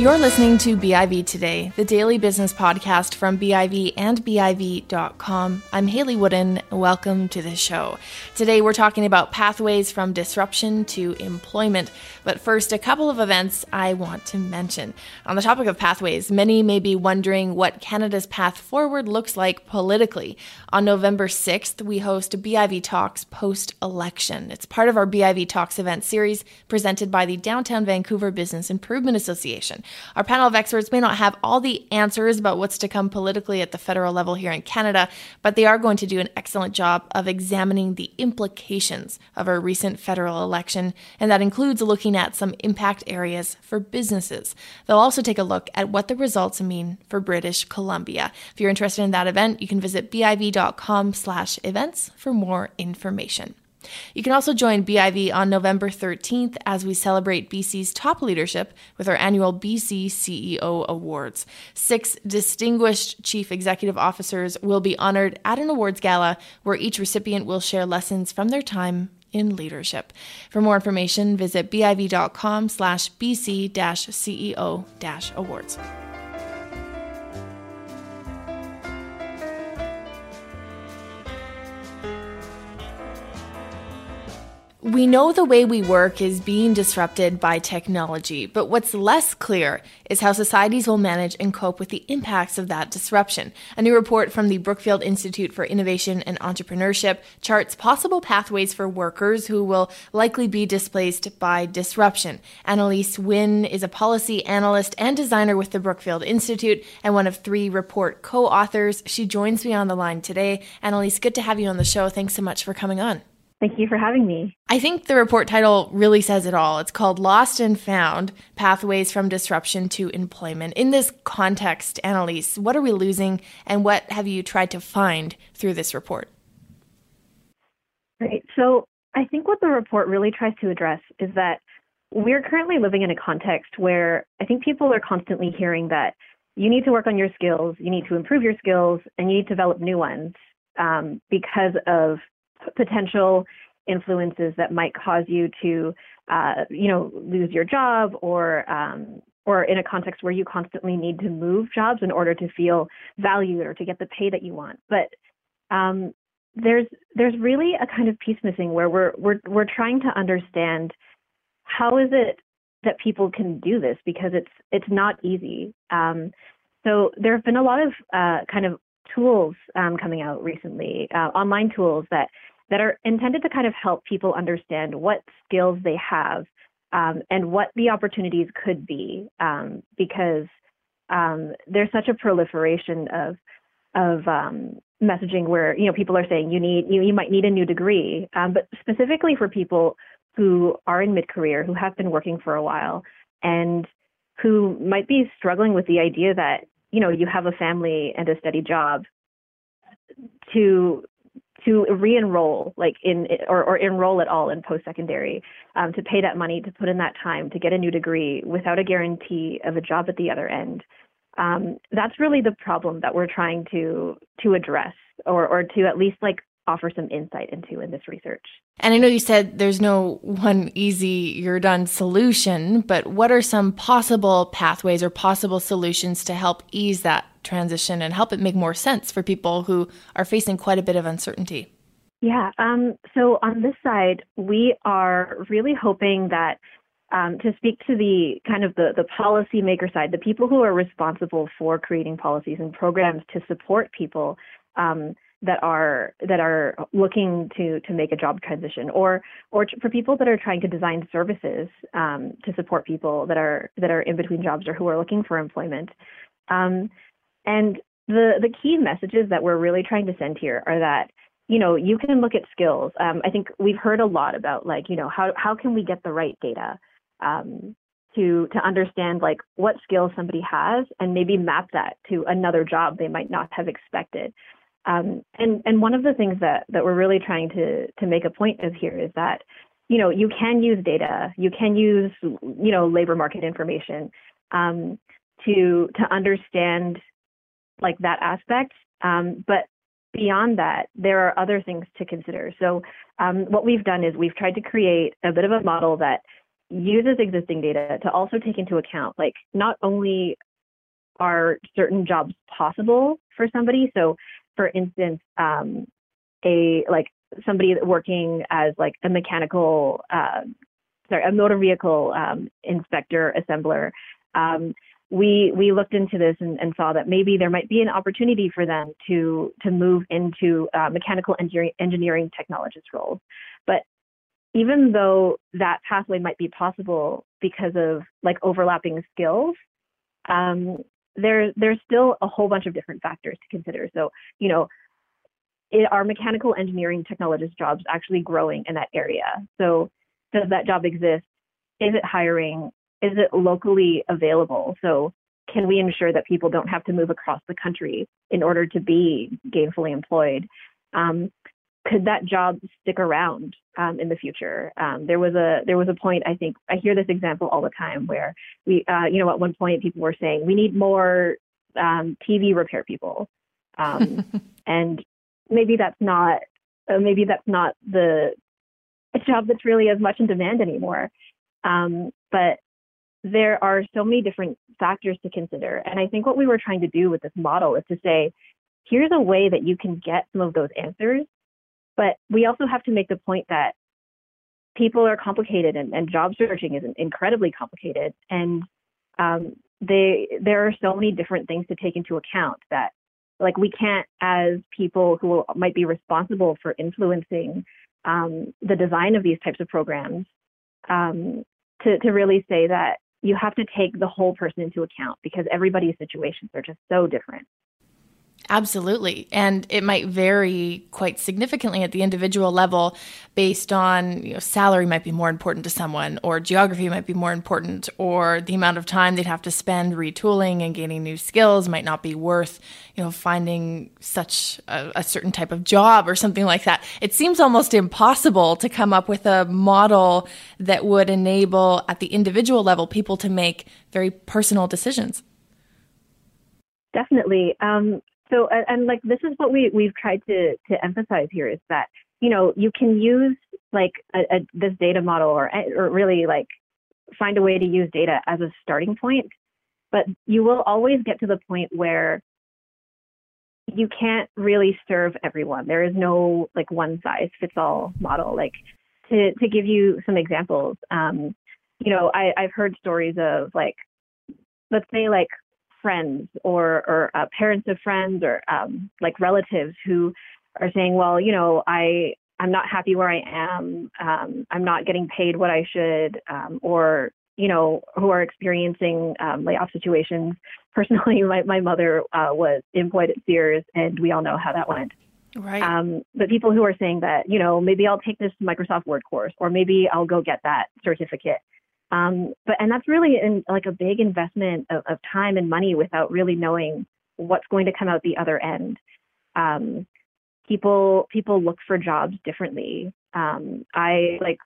You're listening to BIV Today, the daily business podcast from BIV and BIV.com. I'm Hayley Woodin. Welcome to the show. Today we're talking about pathways from disruption to employment. But first, a couple of events I want to mention. On the topic of pathways, many may be wondering what Canada's path forward looks like politically. On November 6th, we host BIV Talks post election. It's part of our BIV Talks event series presented by the Downtown Vancouver Business Improvement Association. Our panel of experts may not have all the answers about what's to come politically at the federal level here in Canada, but they are going to do an excellent job of examining the implications of our recent federal election, and that includes looking at some impact areas for businesses. They'll also take a look at what the results mean for British Columbia. If you're interested in that event, you can visit biv.com slash events for more information. You can also join BIV on November 13th as we celebrate BC's top leadership with our annual BC CEO Awards. Six distinguished chief executive officers will be honored at an awards gala where each recipient will share lessons from their time in leadership. For more information, visit biv.com slash bc-ceo We know the way we work is being disrupted by technology, but what's less clear is how societies will manage and cope with the impacts of that disruption. A new report from the Brookfield Institute for Innovation and Entrepreneurship charts possible pathways for workers who will likely be displaced by disruption. Annalise Huynh is a policy analyst and designer with the Brookfield Institute and one of three report co authors. She joins me on the line today. Annalise, good to have you on the show. Thanks so much for coming on. Thank you for having me. I think the report title really says it all. It's called Lost and Found Pathways from Disruption to Employment. In this context, Annalise, what are we losing and what have you tried to find through this report? Right. So I think what the report really tries to address is that we're currently living in a context where I think people are constantly hearing that you need to work on your skills, you need to improve your skills, and you need to develop new ones um, because of potential influences that might cause you to, uh, you know, lose your job or um, or in a context where you constantly need to move jobs in order to feel valued or to get the pay that you want. But um, there's there's really a kind of piece missing where we're we're we're trying to understand how is it that people can do this because it's it's not easy. Um, so there have been a lot of uh, kind of tools um, coming out recently, uh, online tools that that are intended to kind of help people understand what skills they have um, and what the opportunities could be, um, because um, there's such a proliferation of of um, messaging where you know people are saying you need you, you might need a new degree, um, but specifically for people who are in mid career who have been working for a while and who might be struggling with the idea that you know you have a family and a steady job to to re-enroll like in or, or enroll at all in post-secondary um, to pay that money to put in that time to get a new degree without a guarantee of a job at the other end. Um, that's really the problem that we're trying to to address or or to at least like offer some insight into in this research. And I know you said there's no one easy, you're done solution, but what are some possible pathways or possible solutions to help ease that transition and help it make more sense for people who are facing quite a bit of uncertainty? Yeah. Um, so on this side, we are really hoping that um, to speak to the kind of the, the policymaker side, the people who are responsible for creating policies and programs to support people um, that are that are looking to to make a job transition, or or for people that are trying to design services um, to support people that are that are in between jobs or who are looking for employment. Um, and the the key messages that we're really trying to send here are that you know you can look at skills. Um, I think we've heard a lot about like you know how how can we get the right data um, to to understand like what skills somebody has and maybe map that to another job they might not have expected. Um, and and one of the things that that we're really trying to to make a point of here is that you know you can use data, you can use you know labor market information um, to to understand like that aspect. Um, but beyond that, there are other things to consider. So um, what we've done is we've tried to create a bit of a model that uses existing data to also take into account like not only are certain jobs possible for somebody so for instance um, a like somebody working as like a mechanical uh, sorry a motor vehicle um, inspector assembler um, we we looked into this and, and, saw that maybe there might be an opportunity for them to to move into uh, mechanical engineering, engineering technologist roles. But even though that pathway might be possible because of like overlapping skills, um, there there's still a whole bunch of different factors to consider. So you know, it, are mechanical engineering technologist jobs actually growing in that area? So does that job exist? Is it hiring? Is it locally available? So can we ensure that people don't have to move across the country in order to be gainfully employed? Um, could that job stick around um, in the future? Um, there was a there was a point I think I hear this example all the time where we uh, you know at one point people were saying we need more um, TV repair people, um, and maybe that's not uh, maybe that's not the a job that's really as much in demand anymore. Um, but there are so many different factors to consider, and I think what we were trying to do with this model is to say here's a way that you can get some of those answers but we also have to make the point that people are complicated and, and job searching is incredibly complicated. And um, they, there are so many different things to take into account that like we can't as people who might be responsible for influencing um, the design of these types of programs um, to, to really say that you have to take the whole person into account because everybody's situations are just so different. Absolutely. And it might vary quite significantly at the individual level based on you know, salary might be more important to someone, or geography might be more important, or the amount of time they'd have to spend retooling and gaining new skills might not be worth, you know, finding such a, a certain type of job or something like that. It seems almost impossible to come up with a model that would enable at the individual level people to make very personal decisions. Definitely. Um, so and, and like this is what we we've tried to to emphasize here is that you know you can use like a, a, this data model or or really like find a way to use data as a starting point but you will always get to the point where you can't really serve everyone. There is no like one size fits all model. Like to to give you some examples um you know i i've heard stories of like let's say like friends or or uh, parents of friends or um, like relatives who are saying, well, you know, I I'm not happy where I am. Um, I'm not getting paid what I should, um, or you know, who are experiencing um, layoff situations. Personally, my my mother uh, was employed at Sears, and we all know how that went. Right. Um, but people who are saying that, you know, maybe I'll take this Microsoft Word course, or maybe I'll go get that certificate. Um, but and that's really in, like a big investment of, of, time and money without really knowing what's going to come out the other end. Um, people people look for jobs differently. Um, I like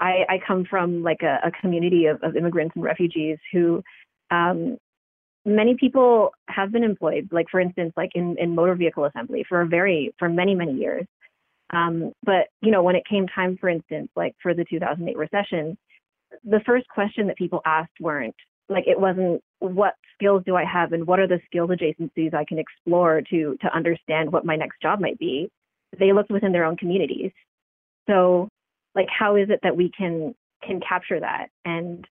I, I, come from like a, a community of, of, immigrants and refugees who um, many people have been employed. Like for instance, like in, in motor vehicle assembly for a very for many many years. Um, but you know when it came time, for instance, like for the 2008 recession the first question that people asked weren't like it wasn't what skills do I have and what are the skills adjacencies I can explore to to understand what my next job might be. They looked within their own communities. So like how is it that we can can capture that and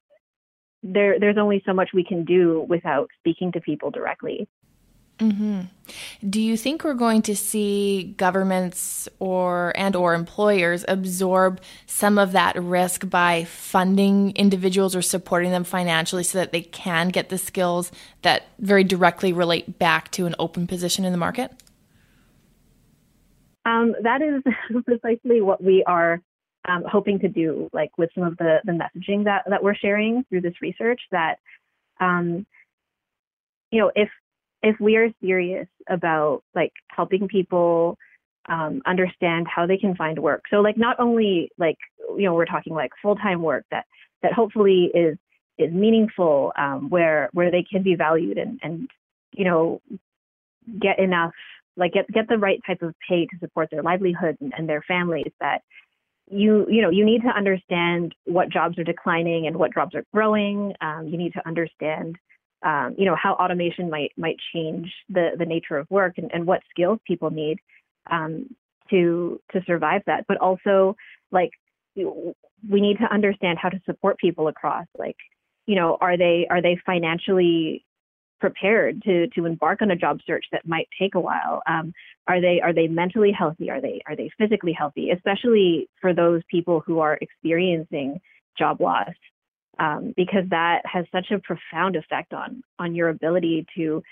there there's only so much we can do without speaking to people directly. Mm-hmm. Do you think we're going to see governments or and or employers absorb some of that risk by funding individuals or supporting them financially so that they can get the skills that very directly relate back to an open position in the market? Um, that is precisely what we are um, hoping to do, like with some of the, the messaging that, that we're sharing through this research that um, you know, if if we are serious about like helping people um, understand how they can find work so like not only like you know we're talking like full-time work that that hopefully is is meaningful um, where where they can be valued and and you know get enough like get get the right type of pay to support their livelihood and, and their families that you you know you need to understand what jobs are declining and what jobs are growing. Um, you need to understand um, you know how automation might might change the the nature of work and, and what skills people need um, to to survive that. But also like we need to understand how to support people across like you know are they are they financially prepared to to embark on a job search that might take a while? Um, are they are they mentally healthy? Are they are they physically healthy? Especially for those people who are experiencing job loss um, because that has such a profound effect on on your ability to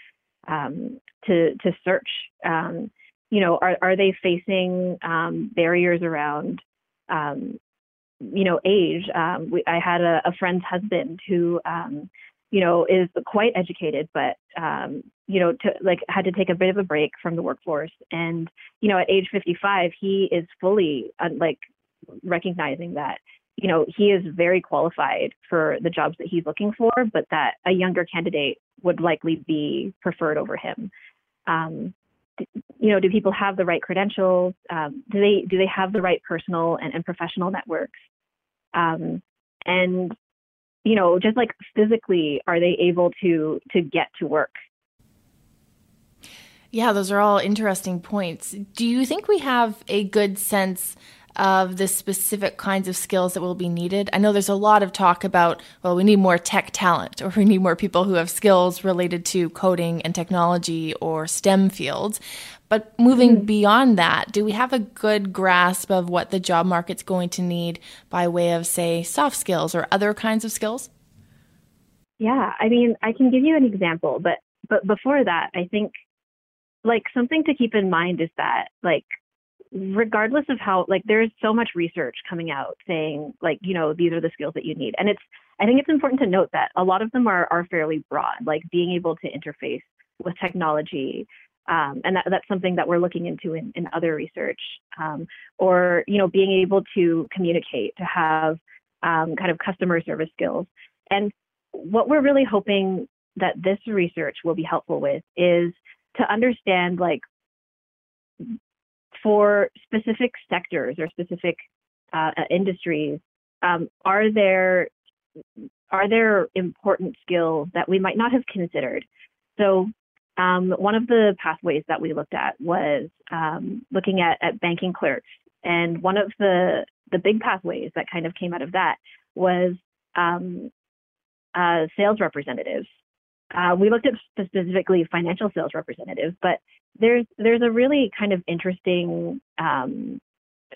um, to to search um, you know are are they facing um, barriers around um, you know age we, I had a, a friend's husband who you know, is quite educated, but um, you know, to like had to take a bit of a break from the workforce. And you know, at age 55, he is fully uh, like recognizing that you know he is very qualified for the jobs that he's looking for, but that a younger candidate would likely be preferred over him. Um, you know, do people have the right credentials? Um, do they do they have the right personal and, and professional networks? Um, and you know, just like physically, are they able to to get to work? Yeah, those are all interesting points. Do you think we have a good sense of the specific kinds of skills that will be needed? I know there's a lot of talk about, well, we need more tech talent, or we need more people who have skills related to coding and technology or STEM fields. But moving mm-hmm. beyond that, do we have a good grasp of what the job market's going to need by way of, say, soft skills or other kinds of skills? Yeah, I mean, I can give you an example, but but before that, I think like something to keep in mind is that like regardless of how like there's so much research coming out saying like you know these are the skills that you need and it's i think it's important to note that a lot of them are are fairly broad like being able to interface with technology um, and that, that's something that we're looking into in, in other research. Um, or you know, being able to communicate, to have um, kind of customer service skills. And what we're really hoping that this research will be helpful with is to understand like for specific sectors or specific uh, industries, um, are there are there important skills that we might not have considered? So um, one of the pathways that we looked at was um, looking at, at banking clerks. And one of the, the big pathways that kind of came out of that was um, uh, sales representatives. Uh, we looked at specifically financial sales representatives, but there's there's a really kind of interesting um,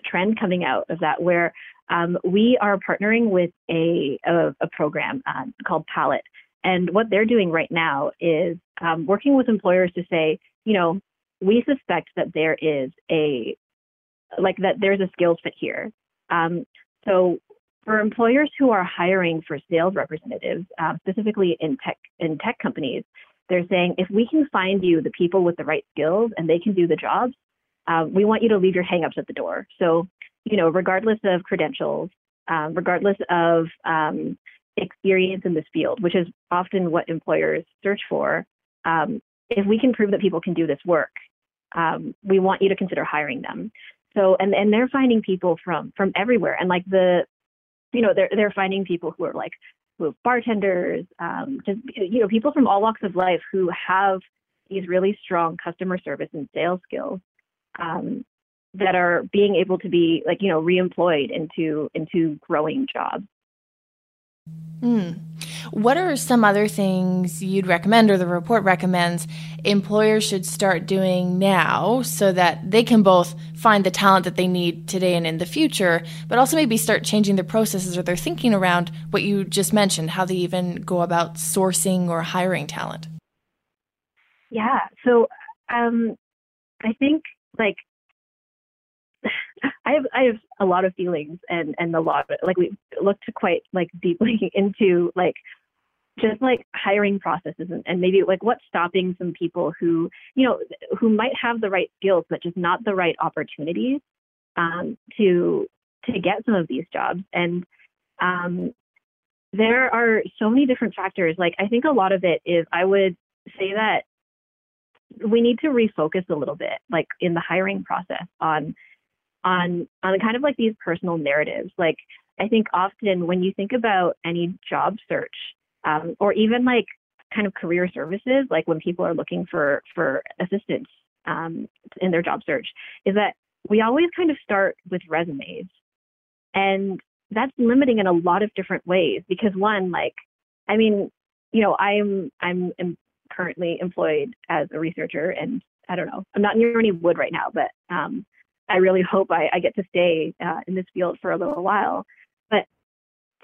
trend coming out of that where um, we are partnering with a, a, a program uh, called Palette, and what they're doing right now is um, working with employers to say, you know, we suspect that there is a, like that there's a skills fit here. Um, so for employers who are hiring for sales representatives, uh, specifically in tech in tech companies, they're saying if we can find you the people with the right skills and they can do the jobs, uh, we want you to leave your hangups at the door. So, you know, regardless of credentials, um, regardless of um, experience in this field, which is often what employers search for, um, if we can prove that people can do this work, um, we want you to consider hiring them. So, and and they're finding people from from everywhere, and like the, you know, they're they're finding people who are like who are bartenders, um, just you know, people from all walks of life who have these really strong customer service and sales skills um, that are being able to be like you know reemployed into into growing jobs. Mm. What are some other things you'd recommend or the report recommends employers should start doing now so that they can both find the talent that they need today and in the future, but also maybe start changing their processes or their thinking around what you just mentioned, how they even go about sourcing or hiring talent? Yeah. So um, I think like I have I have a lot of feelings and and a lot of like we looked quite like deeply into like just like hiring processes and, and maybe like what's stopping some people who you know who might have the right skills but just not the right opportunities um, to to get some of these jobs. And um, there are so many different factors. Like i think a lot of it is i would say that we need to refocus a little bit like in the hiring process on on on kind of like these personal narratives. Like I think often when you think about any job search, um, or even like kind of career services, like when people are looking for for assistance um, in their job search, is that we always kind of start with resumes, and that's limiting in a lot of different ways. Because one, like, I mean, you know, I'm I'm, currently employed as a researcher, and I don't know, I'm not near any wood right now, but um, I really hope I, I get to stay uh, in this field for a little while. But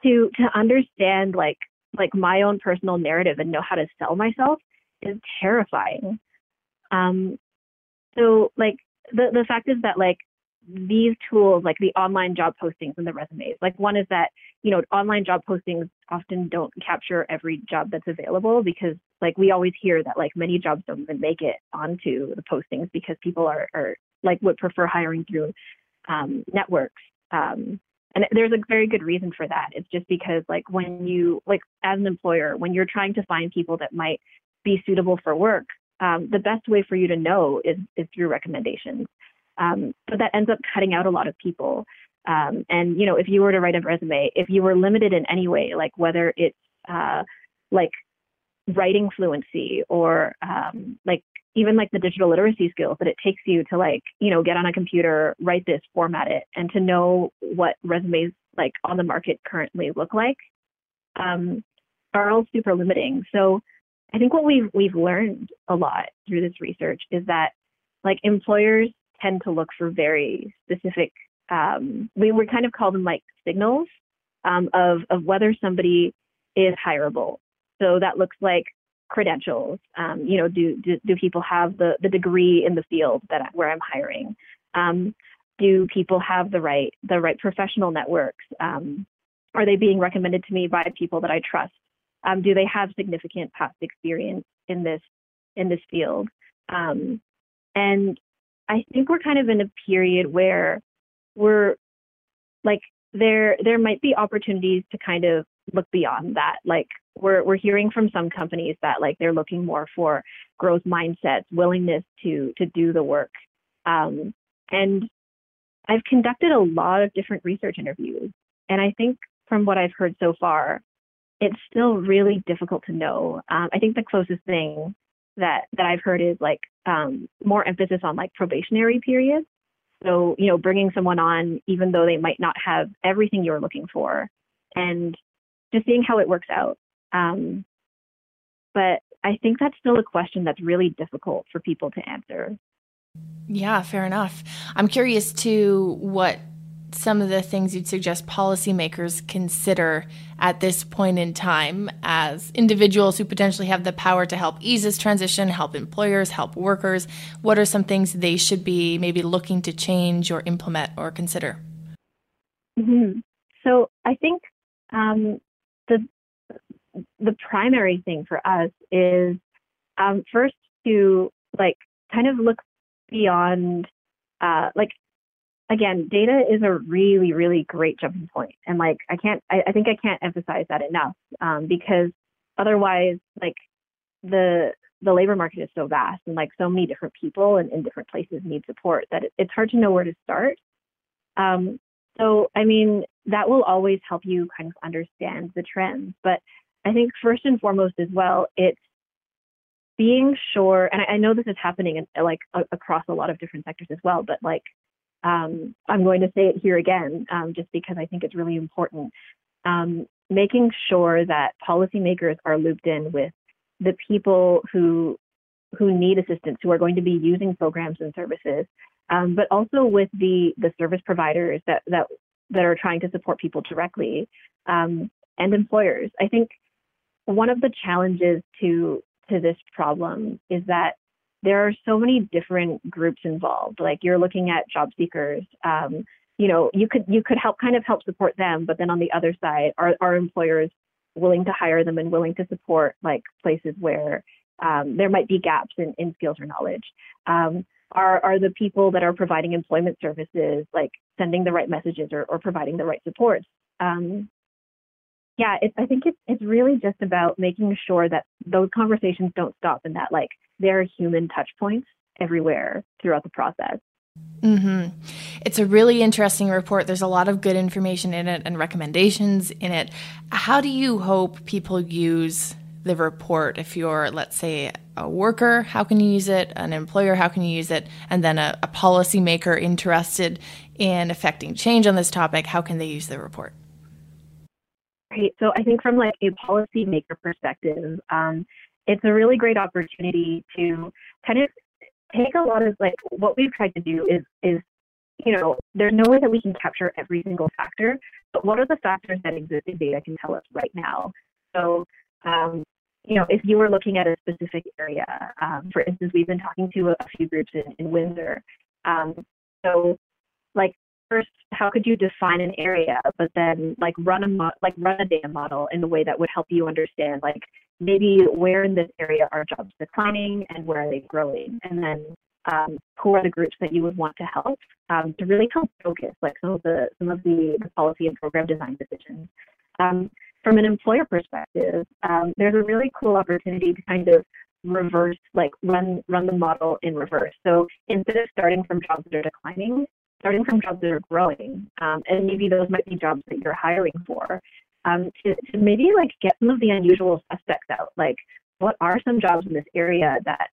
to to understand like like my own personal narrative and know how to sell myself is terrifying. Um, so like the the fact is that like these tools like the online job postings and the resumes like one is that you know online job postings often don't capture every job that's available because like we always hear that like many jobs don't even make it onto the postings because people are, are like would prefer hiring through um, networks. Um, and there's a very good reason for that. It's just because like when you like as an employer when you're trying to find people that might be suitable for work um, the best way for you to know is is through recommendations. Um, but that ends up cutting out a lot of people. Um, and you know, if you were to write a resume, if you were limited in any way, like whether it's uh, like writing fluency or um, like even like the digital literacy skills that it takes you to like you know get on a computer, write this, format it, and to know what resumes like on the market currently look like, um, are all super limiting. So I think what we've we've learned a lot through this research is that like employers tend to look for very specific. Um, we would kind of call them like signals um, of of whether somebody is hireable. So that looks like credentials. Um, you know, do, do, do people have the the degree in the field that where I'm hiring? Um, do people have the right the right professional networks? Um, are they being recommended to me by people that I trust? Um, do they have significant past experience in this in this field? Um, and I think we're kind of in a period where we're like there there might be opportunities to kind of look beyond that. Like we're we're hearing from some companies that like they're looking more for growth mindsets, willingness to to do the work. Um, and I've conducted a lot of different research interviews, and I think from what I've heard so far, it's still really difficult to know. Um, I think the closest thing that that I've heard is like um, more emphasis on like probationary periods. So you know, bringing someone on even though they might not have everything you're looking for, and just seeing how it works out. Um, but I think that's still a question that's really difficult for people to answer. Yeah, fair enough. I'm curious to what some of the things you'd suggest policymakers consider at this point in time as individuals who potentially have the power to help ease this transition, help employers, help workers? What are some things they should be maybe looking to change or implement or consider? Mm-hmm. So I think um, the the primary thing for us is um, first to like kind of look beyond uh, like again, data is a really, really great jumping point. And like, I can't, I, I think I can't emphasize that enough um, because otherwise, like, the the labor market is so vast and like so many different people and in different places need support that it, it's hard to know where to start. Um, so, I mean, that will always help you kind of understand the trends. But I think first and foremost as well, it's being sure, and I, I know this is happening in, like a, across a lot of different sectors as well, but like um, I'm going to say it here again, um, just because I think it's really important. Um, making sure that policymakers are looped in with the people who who need assistance, who are going to be using programs and services, um, but also with the the service providers that that that are trying to support people directly um, and employers. I think one of the challenges to to this problem is that there are so many different groups involved. Like you're looking at job seekers. Um, you know, you could you could help kind of help support them, but then on the other side, are are employers willing to hire them and willing to support like places where um, there might be gaps in, in skills or knowledge? Um, are are the people that are providing employment services like sending the right messages or, or providing the right supports? Um, yeah, it, I think it's it's really just about making sure that those conversations don't stop and that like there are human touch points everywhere throughout the process. Mm-hmm. It's a really interesting report. There's a lot of good information in it and recommendations in it. How do you hope people use the report if you're, let's say, a worker, how can you use it? An employer, how can you use it? And then a, a policymaker interested in affecting change on this topic, how can they use the report? Great. So I think from like a policymaker perspective, um, it's a really great opportunity to kind of take a lot of like what we've tried to do is is you know there's no way that we can capture every single factor, but what are the factors that existing data can tell us right now? So um, you know, if you were looking at a specific area, um, for instance, we've been talking to a, a few groups in, in Windsor. Um, so, like, first, how could you define an area, but then like run a mo- like run a data model in a way that would help you understand, like, maybe where in this area are jobs declining and where are they growing, and then um, who are the groups that you would want to help um, to really help focus like some of the some of the, the policy and program design decisions. Um, from an employer perspective, um, there's a really cool opportunity to kind of reverse, like run run the model in reverse. So instead of starting from jobs that are declining, starting from jobs that are growing, um, and maybe those might be jobs that you're hiring for, um, to, to maybe like get some of the unusual suspects out. Like, what are some jobs in this area that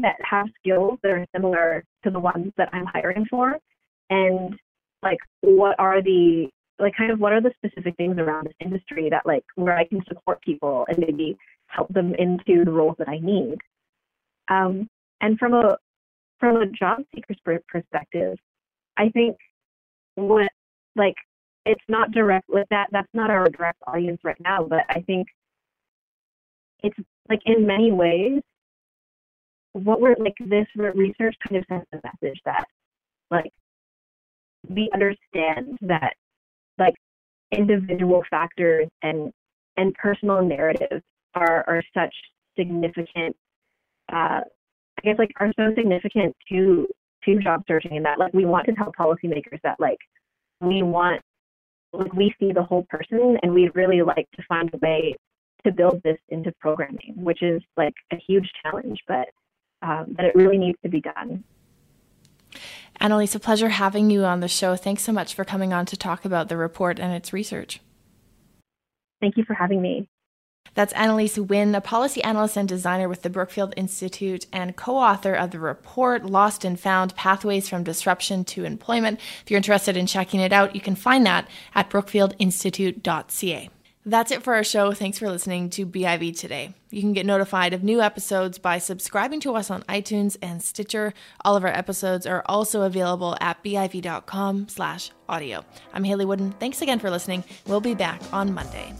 that have skills that are similar to the ones that I'm hiring for, and like what are the like kind of what are the specific things around this industry that like where I can support people and maybe help them into the roles that I need. Um, and from a from a job seeker's perspective, I think what like it's not direct with that that's not our direct audience right now, but I think it's like in many ways what we're like this research kind of sends a message that like we understand that like individual factors and and personal narratives are are such significant uh, I guess like are so significant to to job searching and that like we want to tell policymakers that like we want like we see the whole person and we'd really like to find a way to build this into programming, which is like a huge challenge, but um, but it really needs to be done. Annalise, a pleasure having you on the show. Thanks so much for coming on to talk about the report and its research. Thank you for having me. That's Annalise Huynh, a policy analyst and designer with the Brookfield Institute and co author of the report Lost and Found Pathways from Disruption to Employment. If you're interested in checking it out, you can find that at brookfieldinstitute.ca. That's it for our show. Thanks for listening to BIV today. You can get notified of new episodes by subscribing to us on iTunes and Stitcher. All of our episodes are also available at biv.com slash audio. I'm Hayley Woodin. Thanks again for listening. We'll be back on Monday.